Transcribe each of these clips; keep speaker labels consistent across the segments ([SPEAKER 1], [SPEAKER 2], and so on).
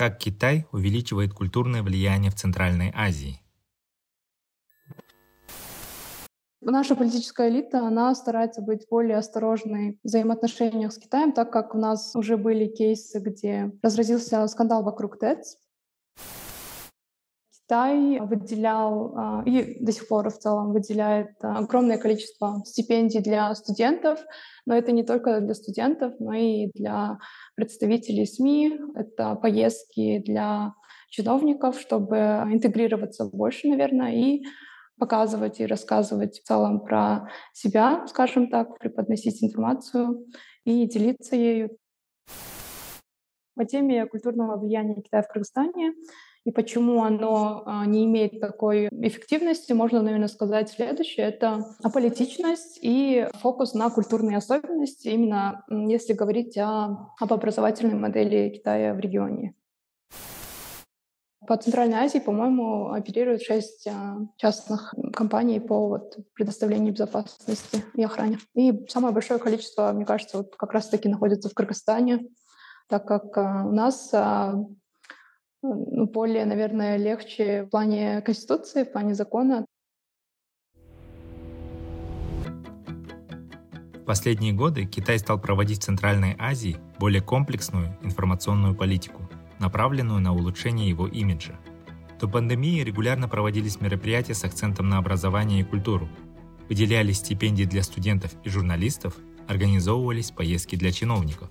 [SPEAKER 1] Как Китай увеличивает культурное влияние в Центральной Азии?
[SPEAKER 2] Наша политическая элита, она старается быть более осторожной в взаимоотношениях с Китаем, так как у нас уже были кейсы, где разразился скандал вокруг ТЭЦ. Китай выделял а, и до сих пор в целом выделяет а, огромное количество стипендий для студентов, но это не только для студентов, но и для представителей СМИ, это поездки для чиновников, чтобы интегрироваться больше, наверное, и показывать и рассказывать в целом про себя, скажем так, преподносить информацию и делиться ею. По теме культурного влияния Китая в Кыргызстане и почему оно а, не имеет такой эффективности, можно, наверное, сказать следующее. Это аполитичность и фокус на культурные особенности, именно если говорить о, об образовательной модели Китая в регионе. По Центральной Азии, по-моему, оперируют шесть а, частных компаний по вот, предоставлению безопасности и охране. И самое большое количество, мне кажется, вот как раз-таки находится в Кыргызстане, так как а, у нас ну, более, наверное, легче в плане конституции, в плане закона.
[SPEAKER 1] В последние годы Китай стал проводить в Центральной Азии более комплексную информационную политику, направленную на улучшение его имиджа. До пандемии регулярно проводились мероприятия с акцентом на образование и культуру. Выделялись стипендии для студентов и журналистов, организовывались поездки для чиновников.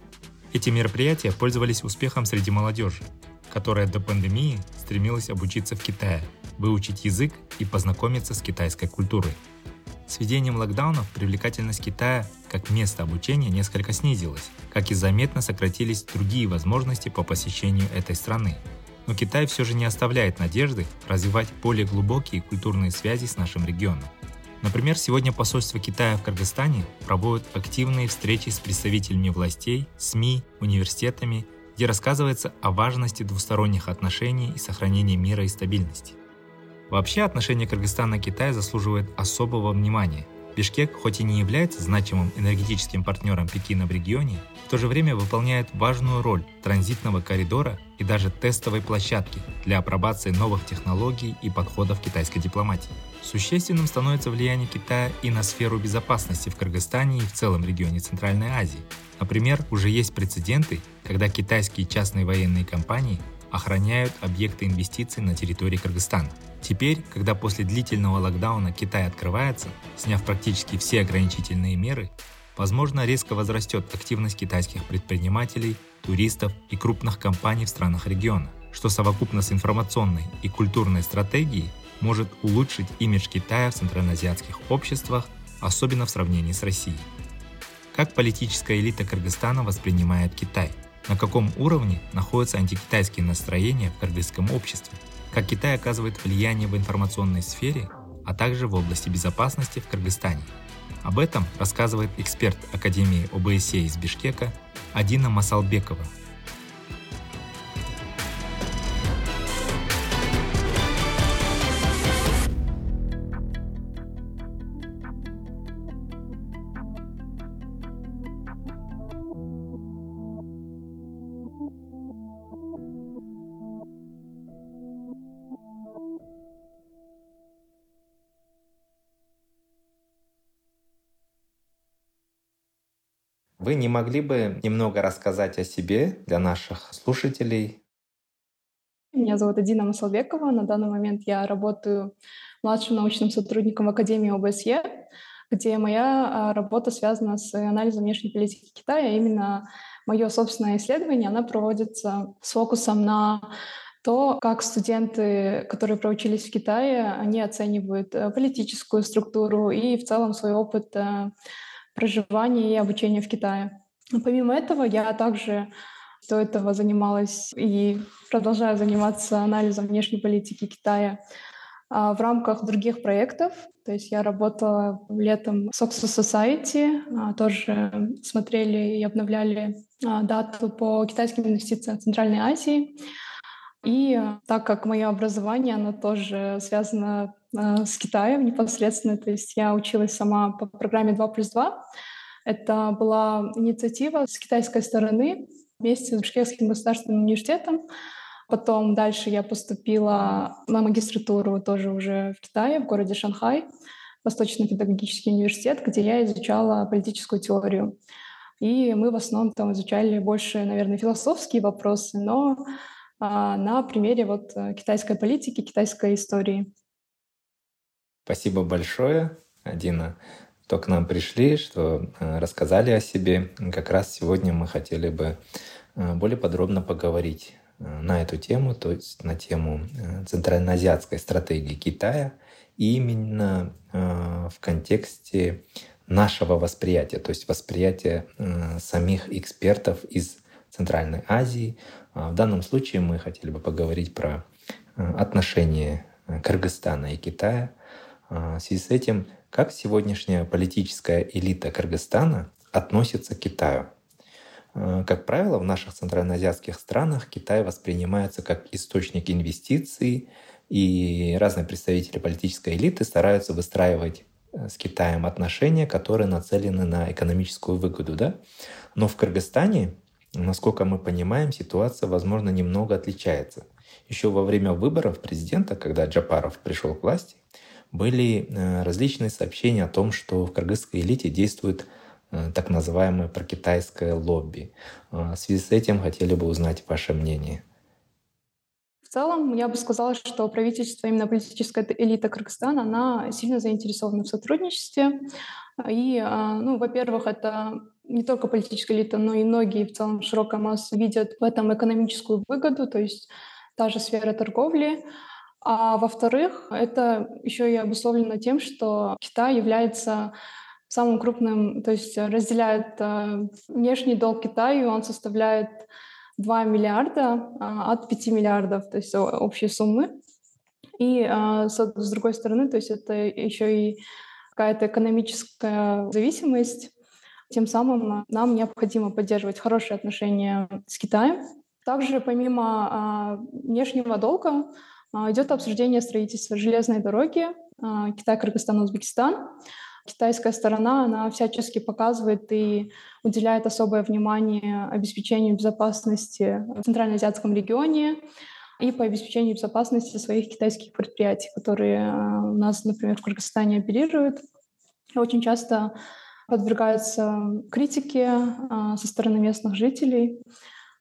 [SPEAKER 1] Эти мероприятия пользовались успехом среди молодежи, которая до пандемии стремилась обучиться в Китае, выучить язык и познакомиться с китайской культурой. С введением локдаунов привлекательность Китая как места обучения несколько снизилась, как и заметно сократились другие возможности по посещению этой страны. Но Китай все же не оставляет надежды развивать более глубокие культурные связи с нашим регионом. Например, сегодня посольство Китая в Кыргызстане проводит активные встречи с представителями властей, СМИ, университетами, где рассказывается о важности двусторонних отношений и сохранения мира и стабильности. Вообще отношения Кыргызстана и Китая заслуживают особого внимания. Бишкек, хоть и не является значимым энергетическим партнером Пекина в регионе, в то же время выполняет важную роль транзитного коридора и даже тестовой площадки для апробации новых технологий и подходов китайской дипломатии. Существенным становится влияние Китая и на сферу безопасности в Кыргызстане и в целом регионе Центральной Азии. Например, уже есть прецеденты, когда китайские частные военные компании охраняют объекты инвестиций на территории Кыргызстана. Теперь, когда после длительного локдауна Китай открывается, сняв практически все ограничительные меры, возможно резко возрастет активность китайских предпринимателей, туристов и крупных компаний в странах региона, что совокупно с информационной и культурной стратегией может улучшить имидж Китая в центральноазиатских обществах, особенно в сравнении с Россией. Как политическая элита Кыргызстана воспринимает Китай? На каком уровне находятся антикитайские настроения в кыргызском обществе? Как Китай оказывает влияние в информационной сфере, а также в области безопасности в Кыргызстане? Об этом рассказывает эксперт Академии ОБСЕ из Бишкека Адина Масалбекова – Вы не могли бы немного рассказать о себе для наших слушателей?
[SPEAKER 2] Меня зовут Адина Масалбекова. На данный момент я работаю младшим научным сотрудником в Академии ОБСЕ, где моя а, работа связана с анализом внешней политики Китая. Именно мое собственное исследование, оно проводится с фокусом на то, как студенты, которые проучились в Китае, они оценивают э, политическую структуру и в целом свой опыт э, проживания и обучения в Китае. Но помимо этого, я также До этого занималась и продолжаю заниматься анализом внешней политики Китая а, в рамках других проектов. То есть я работала летом в Soxo Society, а, тоже смотрели и обновляли а, дату по китайским инвестициям в Центральной Азии. И так как мое образование, оно тоже связано с Китаем непосредственно, то есть я училась сама по программе 2 плюс 2. Это была инициатива с китайской стороны вместе с Бишкекским государственным университетом. Потом дальше я поступила на магистратуру тоже уже в Китае, в городе Шанхай, Восточный педагогический университет, где я изучала политическую теорию. И мы в основном там изучали больше, наверное, философские вопросы, но а, на примере вот э, китайской политики, китайской истории.
[SPEAKER 1] Спасибо большое, Дина, что к нам пришли, что э, рассказали о себе. Как раз сегодня мы хотели бы э, более подробно поговорить Э, на эту тему, то есть на тему центральноазиатской стратегии Китая, именно э, в контексте нашего восприятия, то есть восприятия самих экспертов из Центральной Азии. А в данном случае мы хотели бы поговорить про отношения Кыргызстана и Китая. А в связи с этим, как сегодняшняя политическая элита Кыргызстана относится к Китаю – Э, как правило, в наших центральноазиатских странах Китай воспринимается как источник инвестиций, и разные представители политической элиты стараются выстраивать э, с Китаем отношения, которые нацелены на экономическую выгоду. Да? Но в Кыргызстане, насколько мы понимаем, ситуация, возможно, немного отличается. Еще во время выборов президента, когда Джапаров пришел к власти, были э, различные сообщения о том, что в кыргызской элите действует Э, так называемое прокитайское лобби. Э, в связи с этим хотели бы узнать ваше мнение.
[SPEAKER 2] В целом, я бы сказала, что правительство, именно политическая элита Кыргызстана, она сильно заинтересована в сотрудничестве. И, ну, во-первых, это не только политическая элита, но и многие в целом широкая масса видят в этом экономическую выгоду, то есть та же сфера торговли. А во-вторых, это еще и обусловлено тем, что Китай является самым крупным, то есть разделяет э, внешний долг Китая, он составляет 2 миллиарда э, от 5 миллиардов, то есть общей суммы. И э, с, другой стороны, то есть это еще и какая-то экономическая зависимость. Тем самым нам необходимо поддерживать хорошие отношения с Китаем. Также помимо э, внешнего долга идет обсуждение строительства железной дороги э, Китай, Кыргызстан, Узбекистан китайская сторона, она всячески показывает и уделяет особое внимание обеспечению безопасности в Центральноазиатском регионе и по обеспечению безопасности своих китайских предприятий, которые э, у нас, например, в Кыргызстане оперируют. Очень часто подвергаются критике со стороны местных жителей.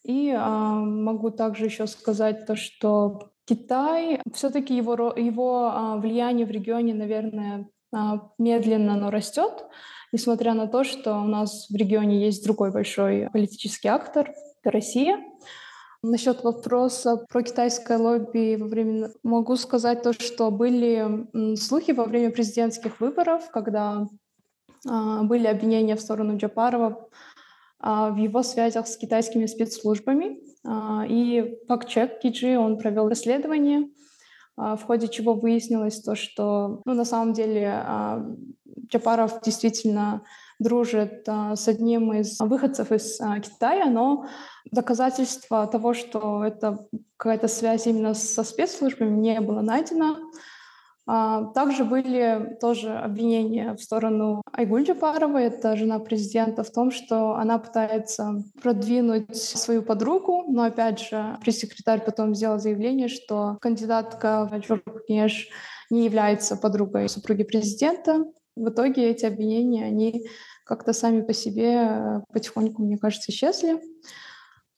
[SPEAKER 2] И могу также еще сказать то, что Китай, все-таки его, его влияние в регионе, наверное, а, медленно, но растет, несмотря на то, что у нас в регионе есть другой большой политический актор — это Россия. Насчет вопроса про китайское лобби во время... Могу сказать то, что были слухи во время президентских выборов, когда а, были обвинения в сторону Джапарова а, в его связях с китайскими спецслужбами. А, и Пак Чек Киджи, он провел расследование, а, в ходе чего выяснилось то, что ну, на самом деле а, Чапаров действительно дружит а, с одним из выходцев из Китая, но доказательства того, что это какая-то связь именно со спецслужбами, не было найдено. А, также были тоже обвинения в сторону Айгуль Джапаровой, это жена президента, в том, что она пытается продвинуть свою подругу, но опять же пресс-секретарь потом сделал заявление, что кандидатка Кнеж не является подругой супруги президента. В итоге эти обвинения, они как-то сами по себе э, потихоньку, мне кажется, исчезли.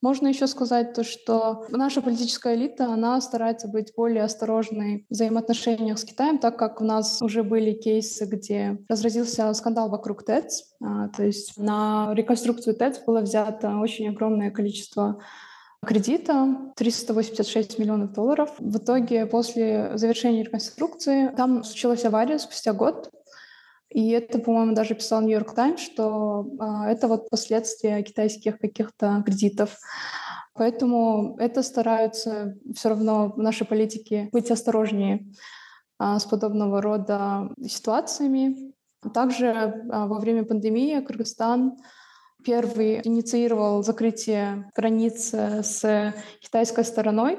[SPEAKER 2] Можно еще сказать то, что наша политическая элита, она старается быть более осторожной в взаимоотношениях с Китаем, так как у нас уже были кейсы, где разразился скандал вокруг ТЭЦ. А, то есть на реконструкцию ТЭЦ было взято очень огромное количество кредита 386 миллионов долларов. В итоге после завершения реконструкции там случилась авария спустя год, и это, по-моему, даже писал Нью-Йорк Таймс, что а, это вот последствия китайских каких-то кредитов. Поэтому это стараются все равно наши политики быть осторожнее а, с подобного рода ситуациями. Также а, во время пандемии Кыргызстан первый инициировал закрытие границ с китайской стороной.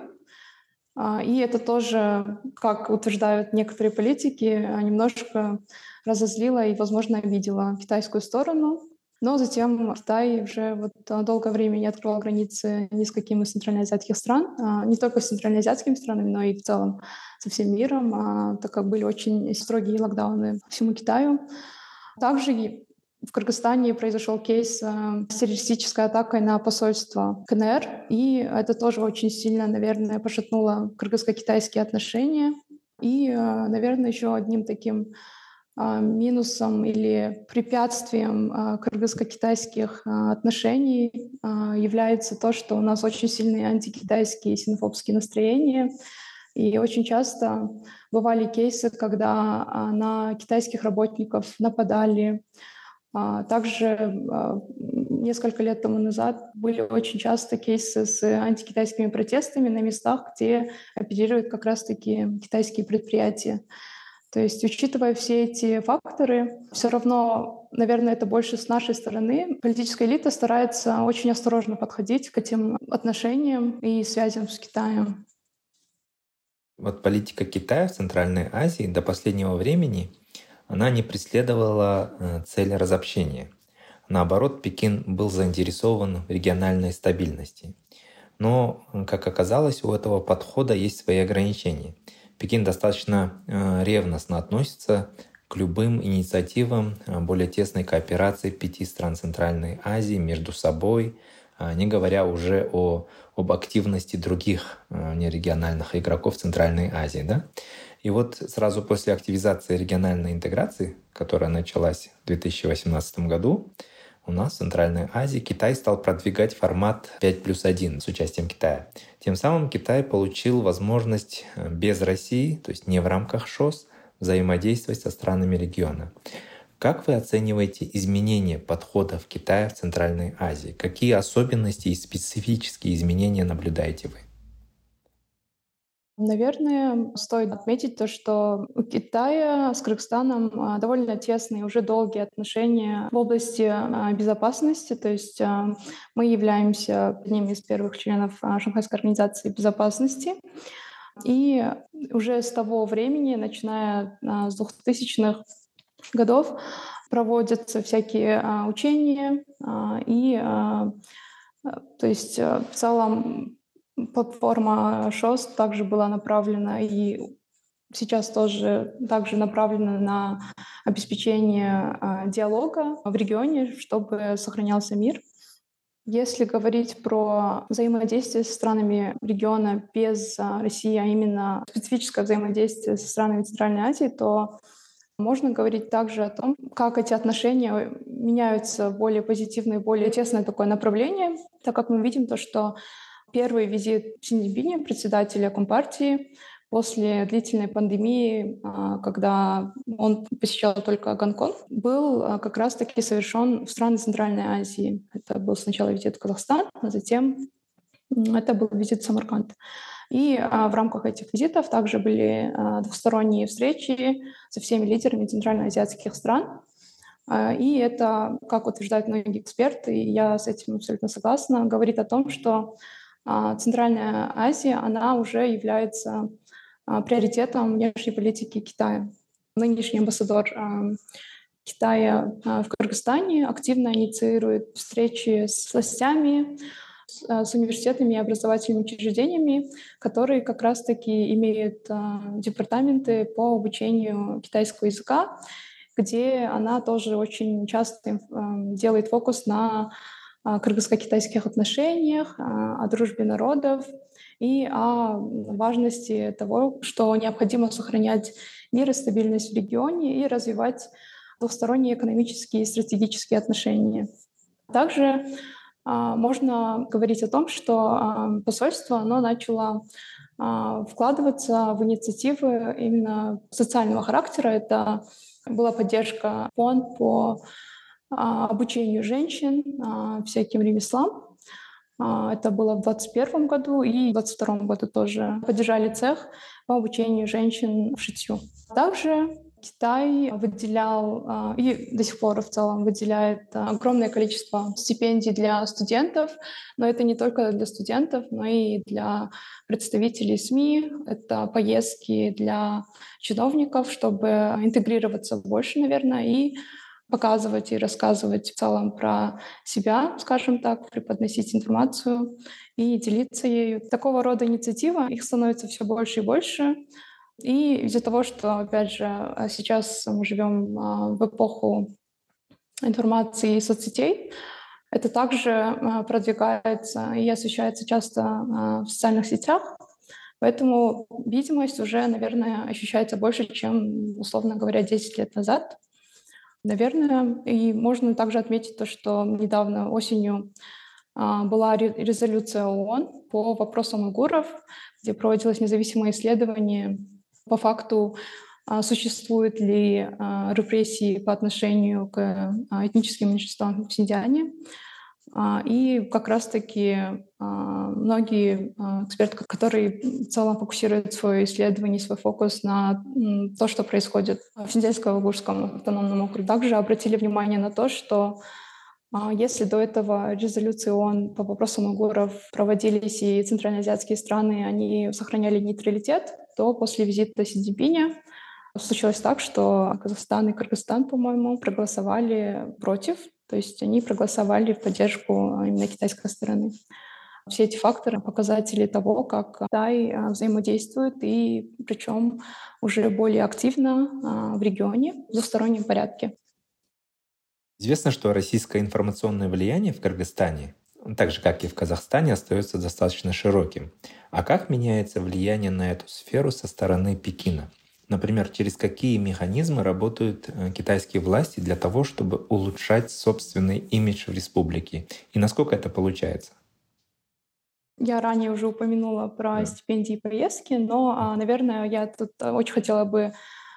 [SPEAKER 2] И это тоже, как утверждают некоторые политики, немножко разозлило и, возможно, обидело китайскую сторону. Но затем Китай уже вот а, долгое время не открывал границы ни с каким из центральноазиатских стран, а, не только с центральноазиатскими странами, но и в целом со всем миром, а, так как были очень строгие локдауны по всему Китаю. Также в Кыргызстане произошел кейс с террористической атакой на посольство КНР, и это тоже очень сильно, наверное, пошатнуло кыргызско-китайские отношения. И, наверное, еще одним таким минусом или препятствием а, кыргызско-китайских а, отношений является то, что у нас очень сильные антикитайские синофобские настроения. И очень часто бывали кейсы, когда на китайских работников нападали. Также несколько лет тому назад были очень часто кейсы с антикитайскими протестами на местах, где оперируют как раз-таки китайские предприятия. То есть, учитывая все эти факторы, все равно, наверное, это больше с нашей стороны. Политическая элита старается очень осторожно подходить к этим отношениям и связям с Китаем.
[SPEAKER 1] Вот политика Китая в Центральной Азии до последнего времени она не преследовала э, цель разобщения. Наоборот, Пекин был заинтересован в региональной стабильности. Но, как оказалось, у этого подхода есть свои ограничения – Пекин достаточно э, ревностно относится к любым инициативам э, более тесной кооперации пяти стран Центральной Азии между собой, э, не говоря уже о, об активности других нерегиональных игроков Центральной Азии. Да? И вот сразу после активизации региональной интеграции, которая началась в 2018 году, у нас в Центральной Азии Китай стал продвигать формат 5 плюс 1 с участием Китая. Тем самым Китай получил возможность э, без России, то есть не в рамках ШОС, взаимодействовать со странами региона. Как вы оцениваете изменения подходов Китая в Центральной Азии? Какие особенности и специфические изменения наблюдаете вы?
[SPEAKER 2] Наверное, стоит отметить то, что у Китая с Кыргызстаном а, довольно тесные, уже долгие отношения в области а, безопасности. То есть а, мы являемся одним из первых членов Шанхайской организации безопасности. И уже с того времени, начиная с 2000-х годов, проводятся всякие учения. И то есть в целом Платформа ШОС также была направлена и сейчас тоже также направлена на обеспечение э, диалога в регионе, чтобы сохранялся мир. Если говорить про взаимодействие со странами региона без России, а именно специфическое взаимодействие со странами Центральной Азии, то можно говорить также о том, как эти отношения меняются в более позитивное, более тесное такое направление, так как мы видим то, что Первый визит Синьцзиньпиня, председателя Компартии, после длительной пандемии, а, когда он посещал только Гонконг, был а, как раз-таки совершен в страны Центральной Азии. Это был сначала визит в Казахстан, а затем это был визит в Самарканд. И а, в рамках этих визитов также были двусторонние встречи со всеми лидерами центральноазиатских стран. И это, как утверждают многие эксперты, и я с этим абсолютно согласна, говорит о том, что Центральная Азия, она уже является а, приоритетом внешней политики Китая. Нынешний амбассадор а, Китая в Кыргызстане активно инициирует встречи с властями, с университетами и образовательными учреждениями, которые как раз-таки имеют департаменты по обучению китайского языка, где она тоже очень часто делает фокус на кыргызско-китайских отношениях, о дружбе народов и о важности того, что необходимо сохранять мир и стабильность в регионе и развивать двусторонние экономические и стратегические отношения. Также можно говорить о том, что посольство оно начало вкладываться в инициативы именно социального характера. Это была поддержка фонд по а, обучению женщин а, всяким ремеслам. Это было в 2021 году и в 2022 году тоже поддержали цех по обучению женщин шитью. Также Китай выделял а, и до сих пор в целом выделяет огромное количество стипендий для студентов, но это не только для студентов, но и для представителей СМИ, это поездки для чиновников, чтобы интегрироваться больше, наверное, и показывать и рассказывать в целом про себя, скажем так, преподносить информацию и делиться ею. Такого рода инициатива, их становится все больше и больше. И из-за того, что, опять же, а, сейчас мы живем а, в эпоху информации и соцсетей, это также а, продвигается и освещается часто в социальных сетях. Поэтому видимость уже, наверное, ощущается больше, чем, условно говоря, 10 лет назад. Наверное, и можно также отметить то, что недавно осенью была резолюция ООН по вопросам уйгуров, где проводилось независимое исследование по факту а, существуют ли а, репрессии по отношению к а, этническим меньшинствам в Синьцзяне. И как раз-таки многие эксперты, которые в целом фокусируют свое исследование, свой фокус на то, что происходит в Синьцзянско-Уйгурском автономном округе, также обратили внимание на то, что если до этого резолюции ООН по вопросам уйгуров проводились и центральноазиатские страны, они сохраняли нейтралитет, то после визита Си Цзиньпиня случилось так, что Казахстан и Кыргызстан, по-моему, проголосовали против, то есть они проголосовали в поддержку именно китайской стороны. Все эти факторы — показатели того, как Китай а, взаимодействует, и причем уже более активно а, в регионе в двустороннем порядке.
[SPEAKER 1] Известно, что российское информационное влияние в Кыргызстане так же как и в Казахстане, остается достаточно широким. А как меняется влияние на эту сферу со стороны Пекина? Например, через какие механизмы работают э, китайские власти для того, чтобы улучшать собственный имидж в республике? И насколько это получается?
[SPEAKER 2] Я ранее уже упомянула про да. стипендии и поездки, но, а, наверное, я тут э, очень хотела бы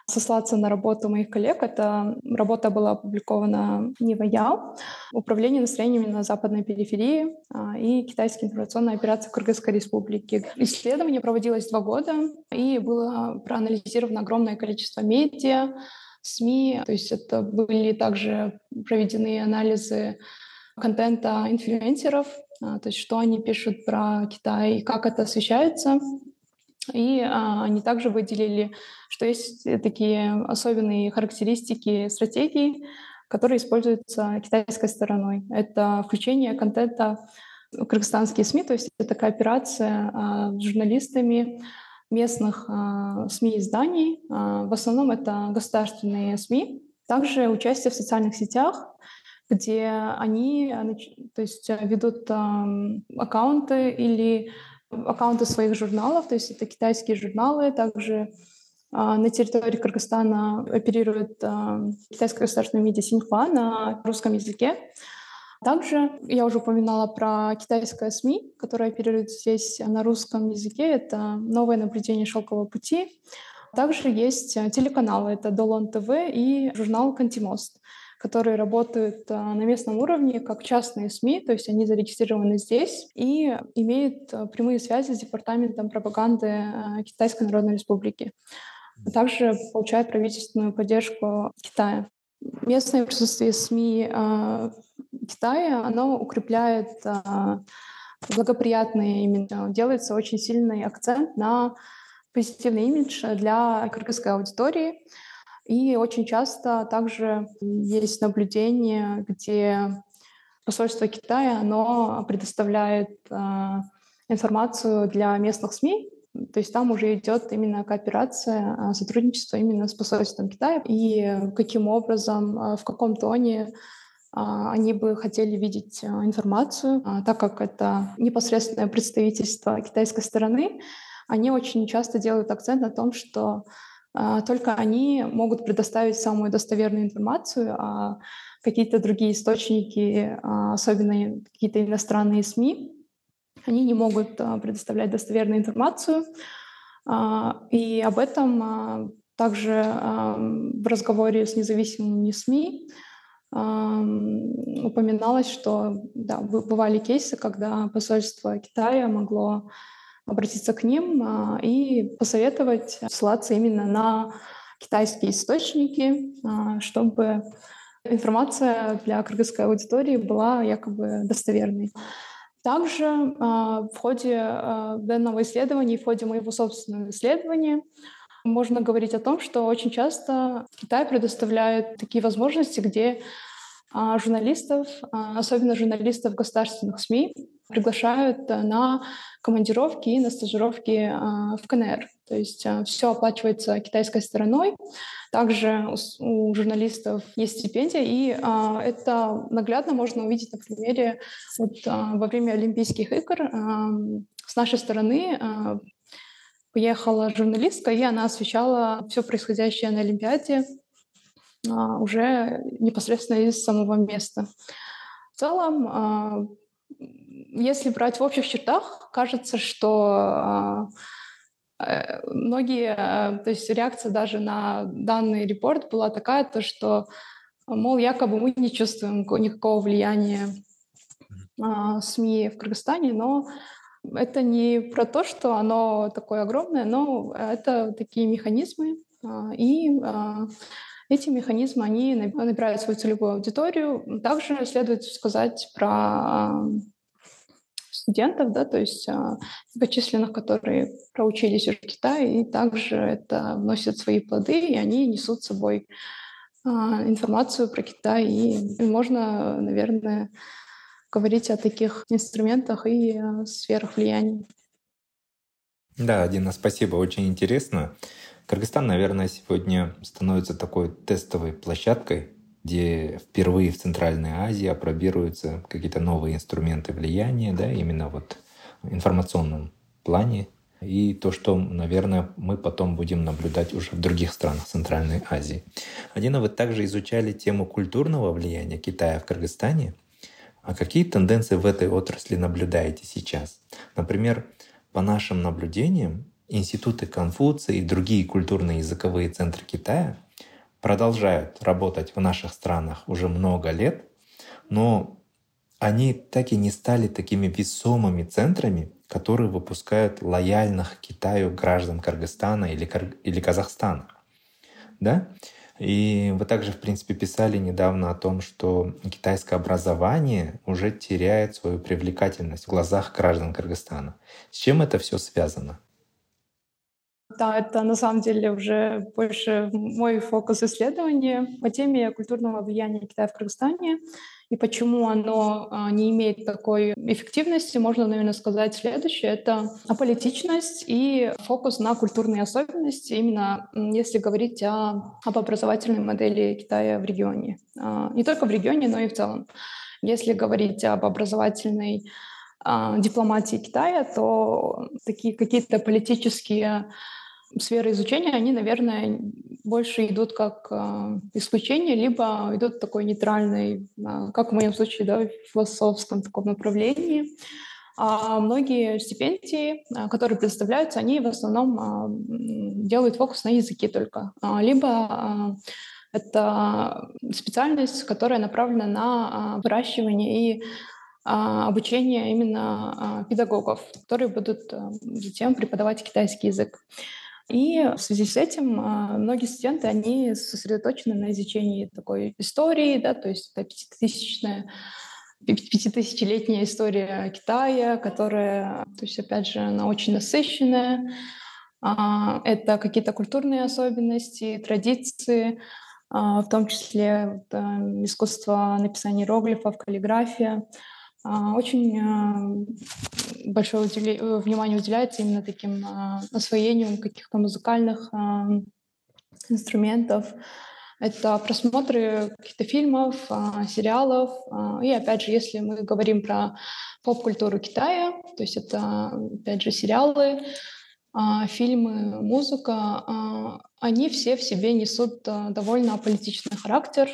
[SPEAKER 2] сослаться на работу моих коллег. Эта работа была опубликована в Ниваял, Управление настроениями на западной периферии а, и китайская информационная операция Кыргызской республики. Исследование проводилось два года и было проанализировано огромное количество медиа, СМИ, то есть это были также проведены анализы контента инфлюенсеров, а, то есть что они пишут про Китай и как это освещается. И а, они также выделили, что есть такие особенные характеристики стратегии, которые используются китайской стороной. Это включение контента в кыргызстанские СМИ, то есть это кооперация а, с журналистами то а, СМИ-изданий. А, в основном это государственные СМИ. Также участие в социальных сетях, где они то есть, ведут аккаунты или аккаунты своих журналов, то есть это китайские журналы, также а, на территории Кыргызстана оперирует а, китайское государственное медиа Синьхуа на русском языке. Также я уже упоминала про китайское СМИ, которое оперирует здесь на русском языке. Это новое наблюдение шелкового пути. Также есть телеканалы, это Долон ТВ и журнал Кантимост которые работают а, на местном уровне как частные СМИ, то есть они зарегистрированы здесь и имеют а, прямые связи с департаментом пропаганды а, Китайской Народной Республики. Также получают правительственную поддержку Китая. Местное присутствие СМИ Китая, оно укрепляет благоприятные именно, делается очень сильный акцент на позитивный имидж для кыргызской аудитории. И очень часто также есть наблюдение, где посольство Китая, оно предоставляет э, информацию для местных СМИ, то есть там уже идет именно кооперация, а, сотрудничество именно с посольством Китая. И каким образом, а, в каком тоне они бы хотели видеть информацию, так как это непосредственное представительство китайской стороны, они очень часто делают акцент на том, что а, только они могут предоставить самую достоверную информацию, а какие-то другие источники, а, особенно какие-то иностранные СМИ, они не могут а, предоставлять достоверную информацию. И об этом также в разговоре с независимыми СМИ упоминалось, что да, бывали кейсы, когда посольство Китая могло обратиться к ним а, и посоветовать ссылаться именно на китайские источники, а, чтобы информация для кыргызской аудитории была якобы достоверной. Также а, в ходе данного исследования, в ходе моего собственного исследования можно говорить о том, что очень часто Китай предоставляет такие возможности, где журналистов, особенно журналистов государственных СМИ, приглашают э, на командировки и на стажировки а, в КНР. То есть все оплачивается китайской стороной. Также у журналистов есть стипендия, и а, это наглядно можно увидеть на примере вот, а, во время Олимпийских игр с нашей стороны поехала журналистка, и она освещала все происходящее на Олимпиаде уже непосредственно из самого места. В целом если брать в общих чертах, кажется, что а, э, многие, а, то есть реакция даже на данный репорт была такая, то что, мол, якобы мы не чувствуем никакого влияния а, СМИ в Кыргызстане, но это не про то, что оно такое огромное, но это такие механизмы, и эти механизмы, они набирают свою целевую аудиторию. Также следует сказать про студентов, да, то есть а, многочисленных, которые проучились в Китае, и также это вносит свои плоды, и они несут с собой а, информацию про Китай, и, можно, наверное, говорить о таких инструментах и а, сферах влияния.
[SPEAKER 1] Да, Дина, спасибо, очень интересно. Кыргызстан, наверное, сегодня становится такой тестовой площадкой где впервые в Центральной Азии опробируются какие-то новые инструменты влияния, да, именно вот в информационном плане. И то, что, наверное, мы потом будем наблюдать уже в других странах Центральной Азии. Адина, вы также изучали тему культурного влияния Китая в Кыргызстане. А какие тенденции в этой отрасли наблюдаете сейчас? Например, по нашим наблюдениям, институты Конфуция и другие культурные языковые центры Китая продолжают работать в наших странах уже много лет, но они так и не стали такими весомыми центрами, которые выпускают лояльных Китаю граждан Кыргызстана или, или Казахстана. Да? И вы также, в принципе, писали недавно о том, что китайское образование уже теряет свою привлекательность в глазах граждан Кыргызстана. С чем это все связано?
[SPEAKER 2] Да, это на самом деле уже больше мой фокус исследования по теме культурного влияния Китая в Кыргызстане и почему оно а, не имеет такой эффективности, можно, наверное, сказать следующее. Это аполитичность и фокус на культурные особенности, именно если говорить о, об образовательной модели Китая в регионе. А, не только в регионе, но и в целом. Если говорить об образовательной дипломатии Китая, то такие какие-то политические сферы изучения, они, наверное, больше идут как э, исключение, либо идут такой нейтральный, э, как в моем случае, да, в философском таком направлении. А многие стипендии, которые предоставляются, они в основном делают фокус на языке только. Либо это специальность, которая направлена на выращивание и а, обучение именно а, педагогов, которые будут а, затем преподавать китайский язык. И в связи с этим многие студенты, они сосредоточены на изучении такой истории, да, то есть это пятитысячная пятитысячелетняя история Китая, которая, то есть, опять же, она очень насыщенная. Это какие-то культурные особенности, традиции, в том числе искусство написания иероглифов, каллиграфия. А, очень а, большое э, внимание уделяется именно таким а, освоению каких-то музыкальных инструментов. Это просмотры каких-то фильмов, сериалов. И опять же, если мы говорим про поп-культуру Китая, то есть это, опять же, сериалы, фильмы, музыка, они все в себе несут довольно политичный характер,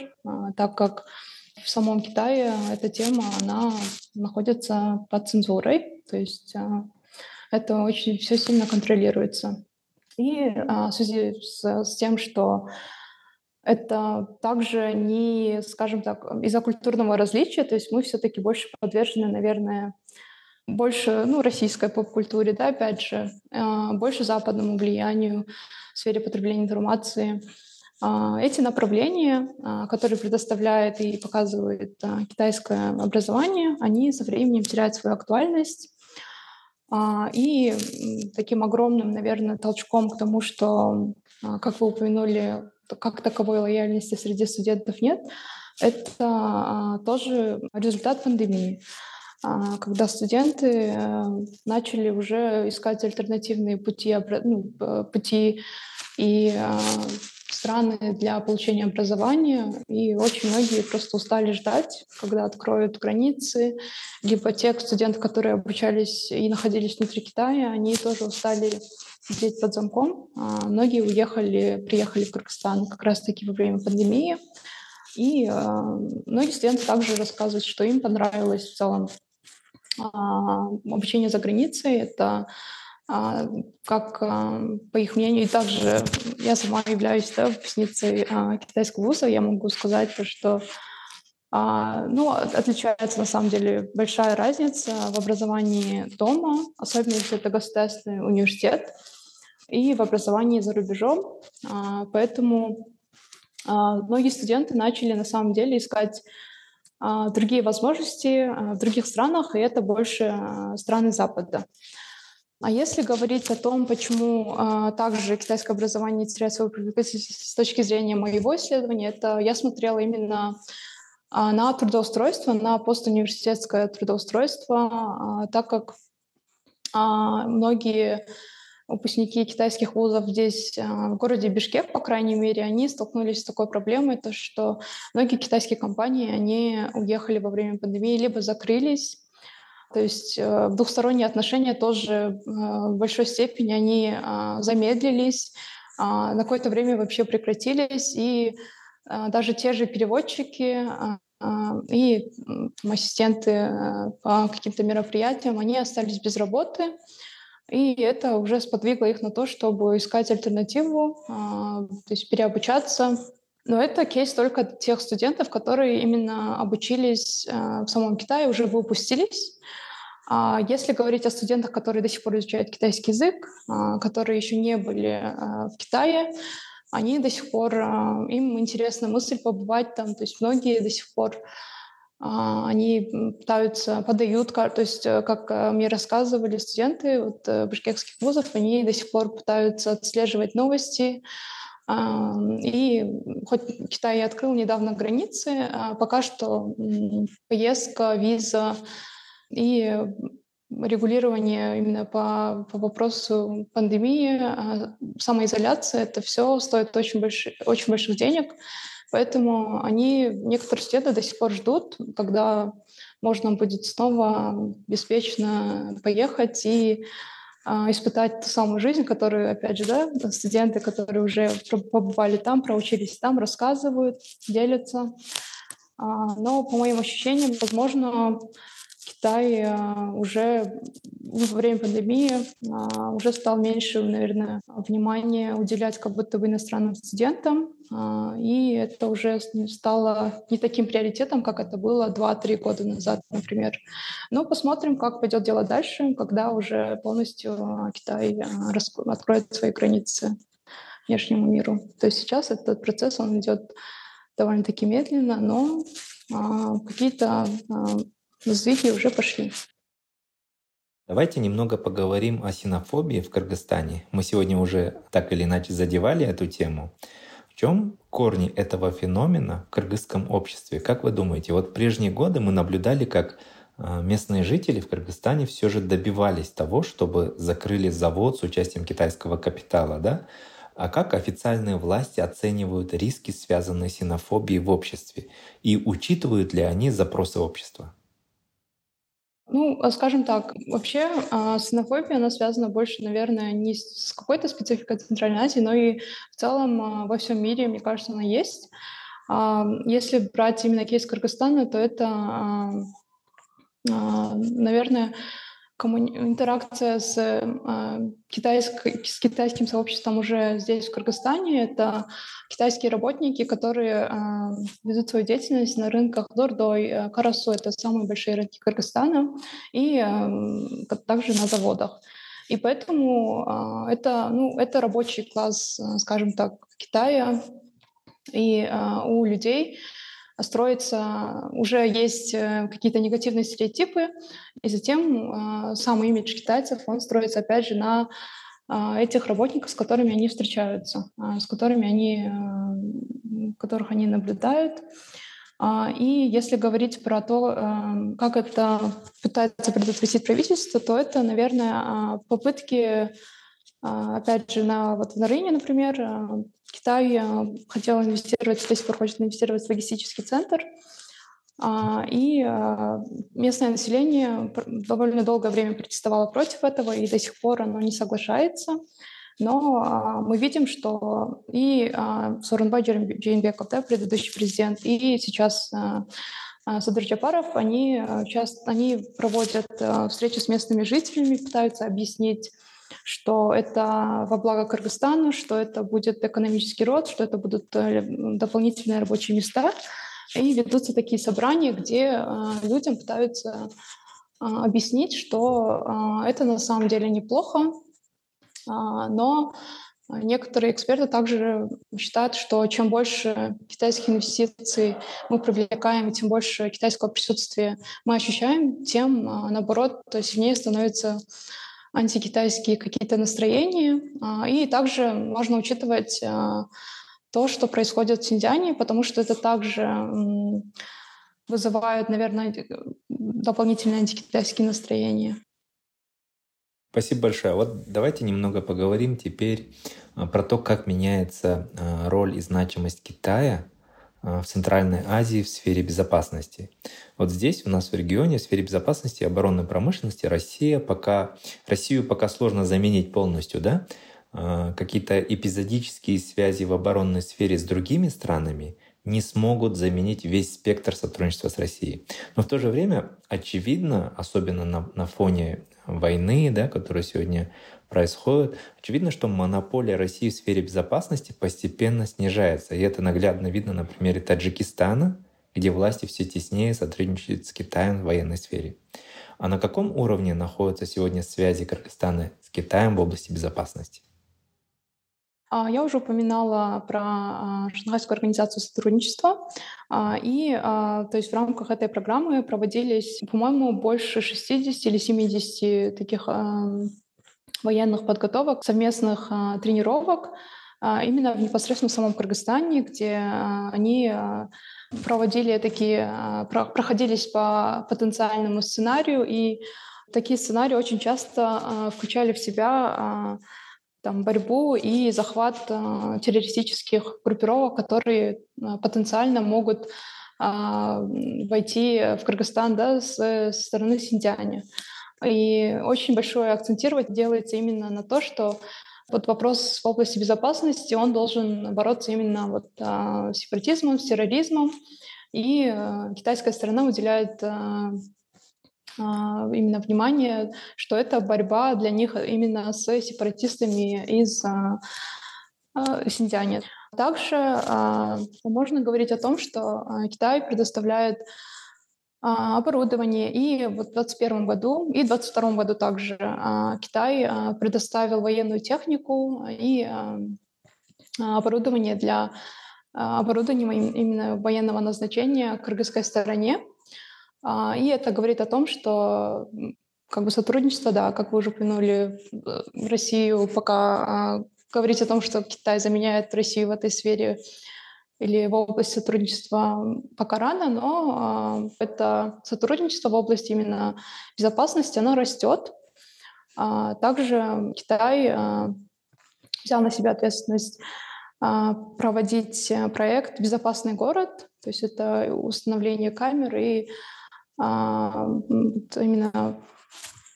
[SPEAKER 2] так как в самом Китае эта тема, она находится под цензурой, то есть а, это очень все сильно контролируется. И а, в связи с, с тем, что Это также не, скажем так, из-за культурного различия, то есть мы все-таки больше подвержены, наверное, больше ну, российской поп-культуре, да, опять же, а, больше западному влиянию в сфере потребления информации. А, эти направления, а, которые предоставляет и показывает китайское образование, они со временем теряют свою актуальность. И таким огромным, наверное, толчком к тому, что, как вы упомянули, как таковой лояльности среди студентов нет, это тоже результат пандемии. А, когда студенты э, начали уже искать альтернативные пути, ну, пути и а, страны для получения образования, и очень многие просто устали ждать, когда откроют границы, либо те студенты, которые обучались и находились внутри Китая, они тоже устали сидеть под замком. А многие уехали, приехали в Кыргызстан как раз-таки во время пандемии, и многие студенты также рассказывают, что им понравилось в целом а, обучение за границей. Это как, а, по их мнению, и также я сама являюсь да, выпускницей китайского вуза, я могу сказать, то, что ну, отличается на самом деле большая разница в образовании дома, особенно если это государственный университет, и в образовании за рубежом. Поэтому многие студенты начали на самом деле искать а, другие возможности а, в других странах, и это больше а, страны Запада. А если говорить о том, почему а, также китайское образование теряет свою привлекательность с точки зрения моего исследования, это я смотрела именно а, на трудоустройство, на постуниверситетское трудоустройство, а, так как а, многие выпускники китайских вузов здесь, а, в городе Бишкек, по крайней мере, они столкнулись с такой проблемой, то что многие китайские компании, они уехали во время пандемии, либо закрылись, то есть э, двухсторонние отношения тоже э, в большой степени они а, замедлились, а, на какое-то время вообще прекратились, и даже те же переводчики и ассистенты э, по каким-то мероприятиям, они остались без работы, и это уже сподвигло их на то, чтобы искать альтернативу, а, то есть переобучаться. Но это кейс только тех студентов, которые именно обучились а, в самом Китае, уже выпустились. А если говорить о студентах, которые до сих пор изучают китайский язык, которые еще не были в Китае, они до сих пор, им интересна мысль побывать там, то есть многие до сих пор а, они пытаются, подают, то есть, э, как э, мне рассказывали студенты вот, э, бишкекских вузов, они до сих пор пытаются отслеживать новости, и хоть Китай и открыл недавно границы, а пока что поездка, виза и регулирование именно по, по вопросу пандемии, а, самоизоляция, это все стоит очень, больших, очень больших денег. Поэтому они, некоторые студенты до сих пор ждут, когда можно будет снова беспечно поехать и а, испытать ту самую жизнь, которую, опять же, да, студенты, которые уже побывали там, проучились там, рассказывают, делятся. А, но, по моим ощущениям, возможно, Китай а, уже во время пандемии а, уже стал меньше, наверное, внимания уделять как будто бы иностранным студентам, а, и это уже стало не таким приоритетом, как это было 2-3 года назад, например. Но посмотрим, как пойдет дело дальше, когда уже полностью Китай откроет свои границы внешнему миру. То есть сейчас этот процесс, он идет довольно-таки медленно, но какие-то сдвиги уже пошли.
[SPEAKER 3] Давайте немного поговорим о синофобии в Кыргызстане. Мы сегодня уже так или иначе задевали эту тему. В чем корни этого феномена в кыргызском обществе? Как вы думаете? Вот в прежние годы мы наблюдали, как а, местные жители в Кыргызстане все же добивались того, чтобы закрыли завод с участием китайского капитала, да? А как официальные власти оценивают риски, связанные с синофобией в обществе? И учитывают ли они запросы общества?
[SPEAKER 2] Ну, а скажем так, вообще э, синофобия, она связана больше, наверное, не с какой-то спецификой Центральной Азии, но и в целом э, во всем мире, мне кажется, она есть. Если брать именно кейс Кыргызстана, то это, наверное, коммуни... интеракция с, э, китайской, с китайским сообществом уже здесь, в Кыргызстане. Это китайские работники, которые э, ведут свою деятельность на рынках Дордой, э, Карасу, это самые большие рынки Кыргызстана, и э, также на заводах. И поэтому э, это, ну, это рабочий класс, э, скажем так, Китая, и э, у людей строится, уже есть э, какие-то негативные стереотипы, и затем э, сам имидж китайцев, он строится опять же на э, этих работников, с которыми они встречаются, с которыми они, которых они наблюдают. И если говорить про то, как это пытается предотвратить правительство, то это, наверное, попытки, опять же, на, вот в Нарыне, например, Китай э, хотел инвестировать, до сих пор хочет инвестировать в логистический центр, а, и э, местное население довольно долгое время протестовало против этого, и до сих пор оно не соглашается. Но а, мы видим, что и а, Сорунбай Джейнбеков, да, предыдущий президент, и сейчас Садыр Джапаров, они, часто, они проводят встречи с местными жителями, пытаются объяснить что это во благо Кыргызстану, что это будет экономический рост, что это будут э, дополнительные рабочие места. И ведутся такие собрания, где э, людям пытаются э, объяснить, что это на самом деле неплохо, но Некоторые эксперты также считают, что чем больше китайских инвестиций мы привлекаем, тем больше китайского присутствия мы ощущаем, тем, наоборот, сильнее становится антикитайские какие-то настроения. А, и также можно учитывать а, то, что происходит в Синьцзяне, потому что это также вызывает, наверное, дополнительные антикитайские настроения.
[SPEAKER 1] Спасибо большое. Вот давайте немного поговорим теперь а, про то, как меняется роль и значимость Китая в Центральной Азии в сфере безопасности. Вот здесь у нас в регионе в сфере безопасности и оборонной промышленности Россия пока, Россию пока сложно заменить полностью, да? А, какие-то эпизодические связи в оборонной сфере с другими странами не смогут заменить весь спектр сотрудничества с Россией. Но в то же время очевидно, особенно на, на фоне войны, да, которая сегодня происходит, очевидно, что монополия России в сфере безопасности постепенно снижается. И это наглядно видно на примере Таджикистана, где власти все теснее сотрудничают с Китаем в военной сфере. А на каком уровне находятся сегодня связи Кыргызстана с Китаем в области безопасности?
[SPEAKER 2] А, я уже упоминала про а, Шанхайскую организацию сотрудничества. А, и то есть в рамках этой программы проводились, по-моему, больше 60 или 70 таких военных подготовок, совместных тренировок именно в непосредственно самом Кыргызстане, где они проводили такие, а, проходились по потенциальному сценарию, и такие сценарии очень часто а, включали в себя а, там, борьбу и захват террористических группировок, которые потенциально могут войти в Кыргызстан да, с, с стороны Синьцзяня. И очень большое акцентировать делается именно на то, что вот вопрос в области безопасности, он должен бороться именно вот, а, с сепаратизмом, с терроризмом, и а, китайская сторона уделяет а, а, именно внимание, что это борьба для них именно с сепаратистами из а, а, Синьцзяня. Также а, можно говорить о том, что Китай предоставляет а, оборудование. И вот в 2021 году и в 2022 году также а, Китай а, предоставил военную технику и оборудование для оборудования именно военного назначения кыргызской стороне. И это говорит о том, что как бы сотрудничество, да, как вы уже упомянули, Россию пока говорить о том, что Китай заменяет Россию в этой сфере или в области сотрудничества пока рано, но э, это сотрудничество в области именно безопасности, оно растет. А также Китай э, взял на себя ответственность проводить проект «Безопасный город», то есть это установление камер и именно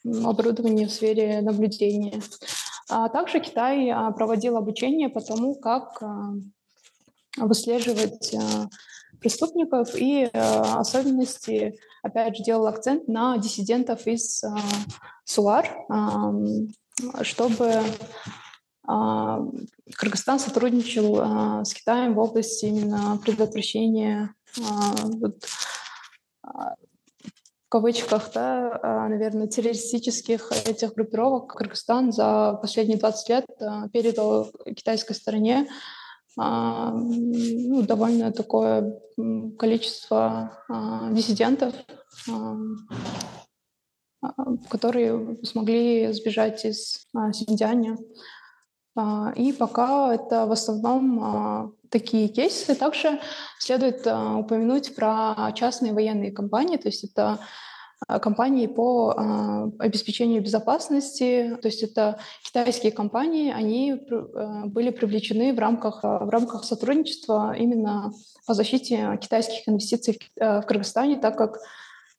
[SPEAKER 2] оборудование в сфере наблюдения. А также Китай проводил обучение по тому, как выслеживать э, преступников и э, особенности опять же, делал акцент на диссидентов из СУАР, чтобы Кыргызстан сотрудничал с Китаем в области именно предотвращения вот, в кавычках, да, а, наверное, террористических этих группировок Кыргызстан за последние 20 лет а, передал китайской стороне а, ну, довольно такое количество диссидентов, которые смогли сбежать из Синьцзяня. И пока это в основном такие кейсы. Также следует а, упомянуть про частные военные компании, то есть это а, компании по а, обеспечению безопасности, то есть это китайские компании, они были привлечены в рамках, в рамках сотрудничества именно по защите китайских инвестиций в Кыргызстане, так как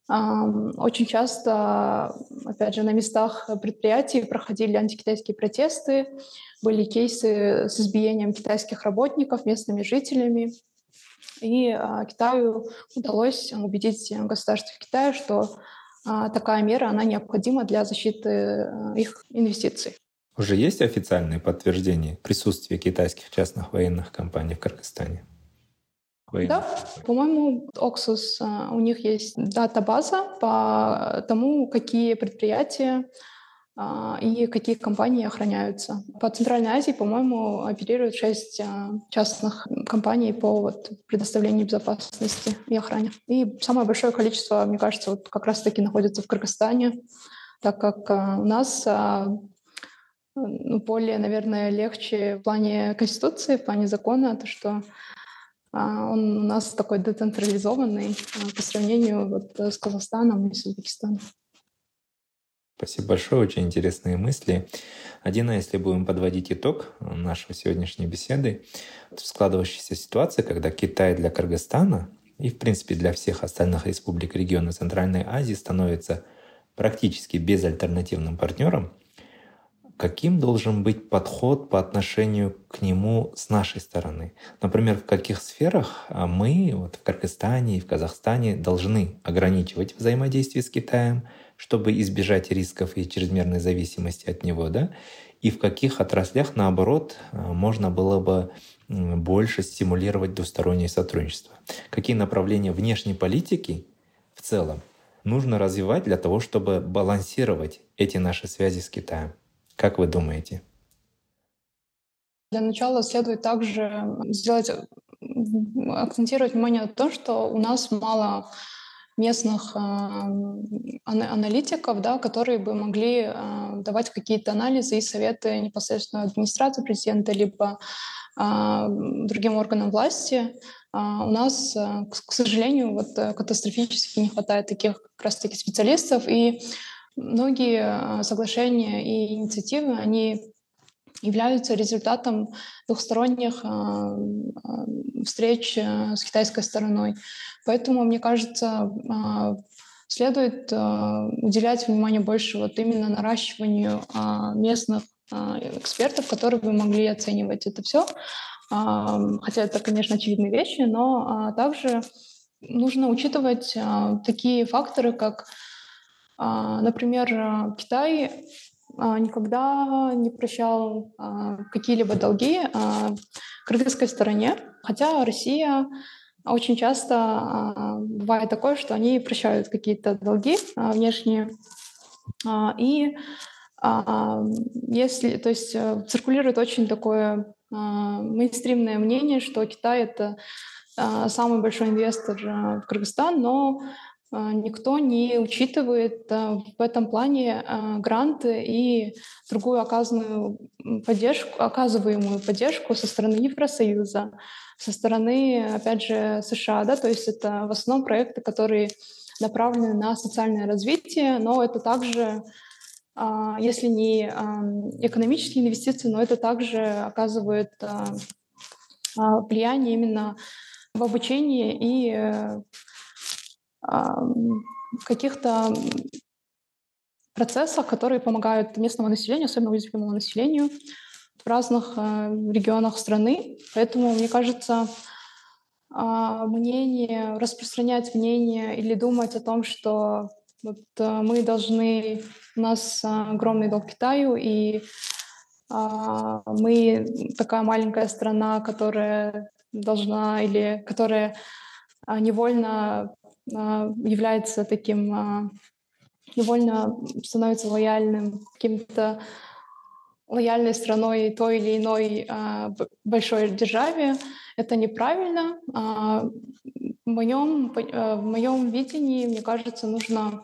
[SPEAKER 2] очень часто, опять же, на местах предприятий проходили антикитайские протесты, были кейсы с избиением китайских работников местными жителями. И а, Китаю удалось убедить государство Китая, что а, такая мера она необходима для защиты а, их инвестиций.
[SPEAKER 1] Уже есть официальные подтверждения присутствия китайских частных военных компаний в Кыргызстане?
[SPEAKER 2] Военных. Да, по-моему, Oxus, у них есть дата-база по тому, какие предприятия и какие компании охраняются. По Центральной Азии, по-моему, оперируют шесть а, частных компаний по вот предоставлению безопасности и охране. И самое большое количество, мне кажется, вот как раз-таки находится в Кыргызстане, так как а, у нас ну, более, наверное, легче в плане конституции, в плане закона, то, что он у нас такой децентрализованный по сравнению вот с Казахстаном и с Узбекистаном.
[SPEAKER 1] Спасибо большое, очень интересные мысли. Один, если будем подводить итог нашей сегодняшней беседы, складывающейся ситуации, когда Китай для Кыргызстана и, в принципе, для всех остальных республик региона Центральной Азии становится практически безальтернативным партнером, каким должен быть подход по отношению к нему с нашей стороны? Например, в каких сферах а, мы вот в Кыргызстане и в Казахстане должны ограничивать взаимодействие с Китаем – чтобы избежать рисков и чрезмерной зависимости от него, да, и в каких отраслях, наоборот, э, можно было бы больше стимулировать двустороннее сотрудничество. Какие направления внешней политики в целом нужно развивать для того, чтобы балансировать эти наши связи с Китаем? Как вы думаете?
[SPEAKER 2] Для начала следует также сделать, акцентировать внимание на то, что у нас мало местных а, аналитиков, да, которые бы могли а, давать какие-то анализы и советы непосредственно администрации президента, либо а, другим органам власти. У нас, к сожалению, вот э, катастрофически не хватает таких как раз-таки специалистов, и многие соглашения и инициативы, они являются результатом двухсторонних встреч э, с китайской стороной. Поэтому, мне кажется, следует уделять внимание больше вот именно наращиванию местных экспертов, которые бы могли оценивать это все. Хотя это, конечно, очевидные вещи, но также нужно учитывать такие факторы, как, например, Китай никогда не прощал какие-либо долги кыргызской стороне, хотя Россия очень часто а, бывает такое, что они прощают какие-то долги а, внешние. А, и если, то есть э, циркулирует очень такое мейнстримное мнение, что Китай это самый большой инвестор в Кыргызстан, но никто не учитывает в этом плане гранты и другую оказанную поддержку, оказываемую поддержку со стороны Евросоюза, со стороны, опять же, США, да, то есть это в основном проекты, которые направлены на социальное развитие, но это также, а, если не экономические инвестиции, но это также оказывает а, а, влияние именно в обучении и э, каких-то процессах, которые помогают местному населению, особенно уязвимому населению, в разных э, регионах страны. Поэтому, мне кажется, а, мнение, распространять мнение или думать о том, что вот, а, мы должны, у нас огромный долг Китаю, и а, мы такая маленькая страна, которая должна или которая а, невольно является таким, а, невольно становится лояльным каким-то лояльной страной той или иной а, большой державе, это неправильно. А, в, моем, в моем видении, мне кажется, нужно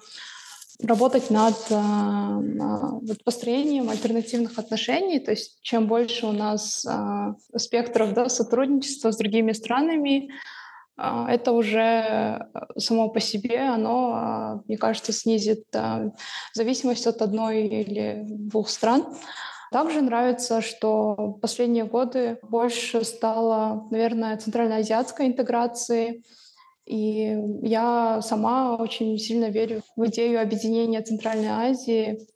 [SPEAKER 2] работать над а, вот, построением альтернативных отношений. То есть чем больше у нас а, спектров да, сотрудничества с другими странами, а, это уже само по себе, оно, мне кажется, снизит зависимость от одной или двух стран. Также нравится, что в последние годы больше стало, наверное, центральноазиатской интеграции. И я сама очень сильно верю в идею объединения Центральной Азии.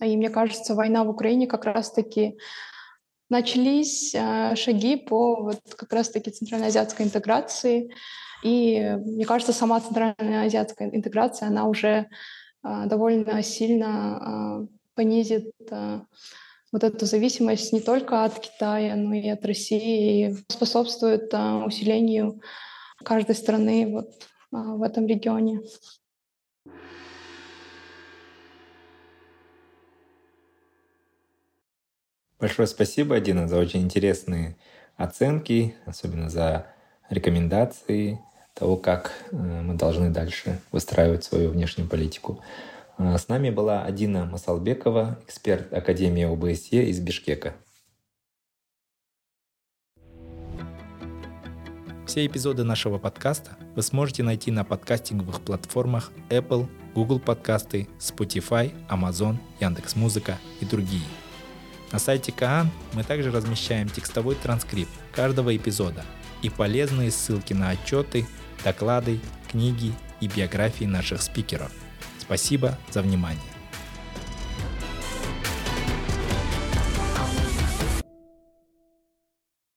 [SPEAKER 2] И мне кажется, война в Украине как раз-таки начались э, шаги по вот как раз-таки центральноазиатской интеграции. И мне кажется, сама центральная азиатская интеграция, она уже э, довольно сильно э, понизит вот эту зависимость не только от Китая, но и от России, и способствует а, усилению каждой страны вот а, в этом регионе.
[SPEAKER 3] Большое спасибо, Дина, за очень интересные оценки, особенно за рекомендации того, как э, мы должны дальше выстраивать свою внешнюю политику. А, с нами была Адина Масалбекова, эксперт Академии ОБСЕ из Бишкека.
[SPEAKER 1] Все эпизоды нашего подкаста вы сможете найти на подкастинговых платформах Apple, Google подкасты, Spotify, Amazon, Яндекс.Музыка и другие. На сайте Каан мы также размещаем текстовой транскрипт каждого эпизода и полезные ссылки на отчеты, доклады, книги и биографии наших спикеров – Спасибо за внимание.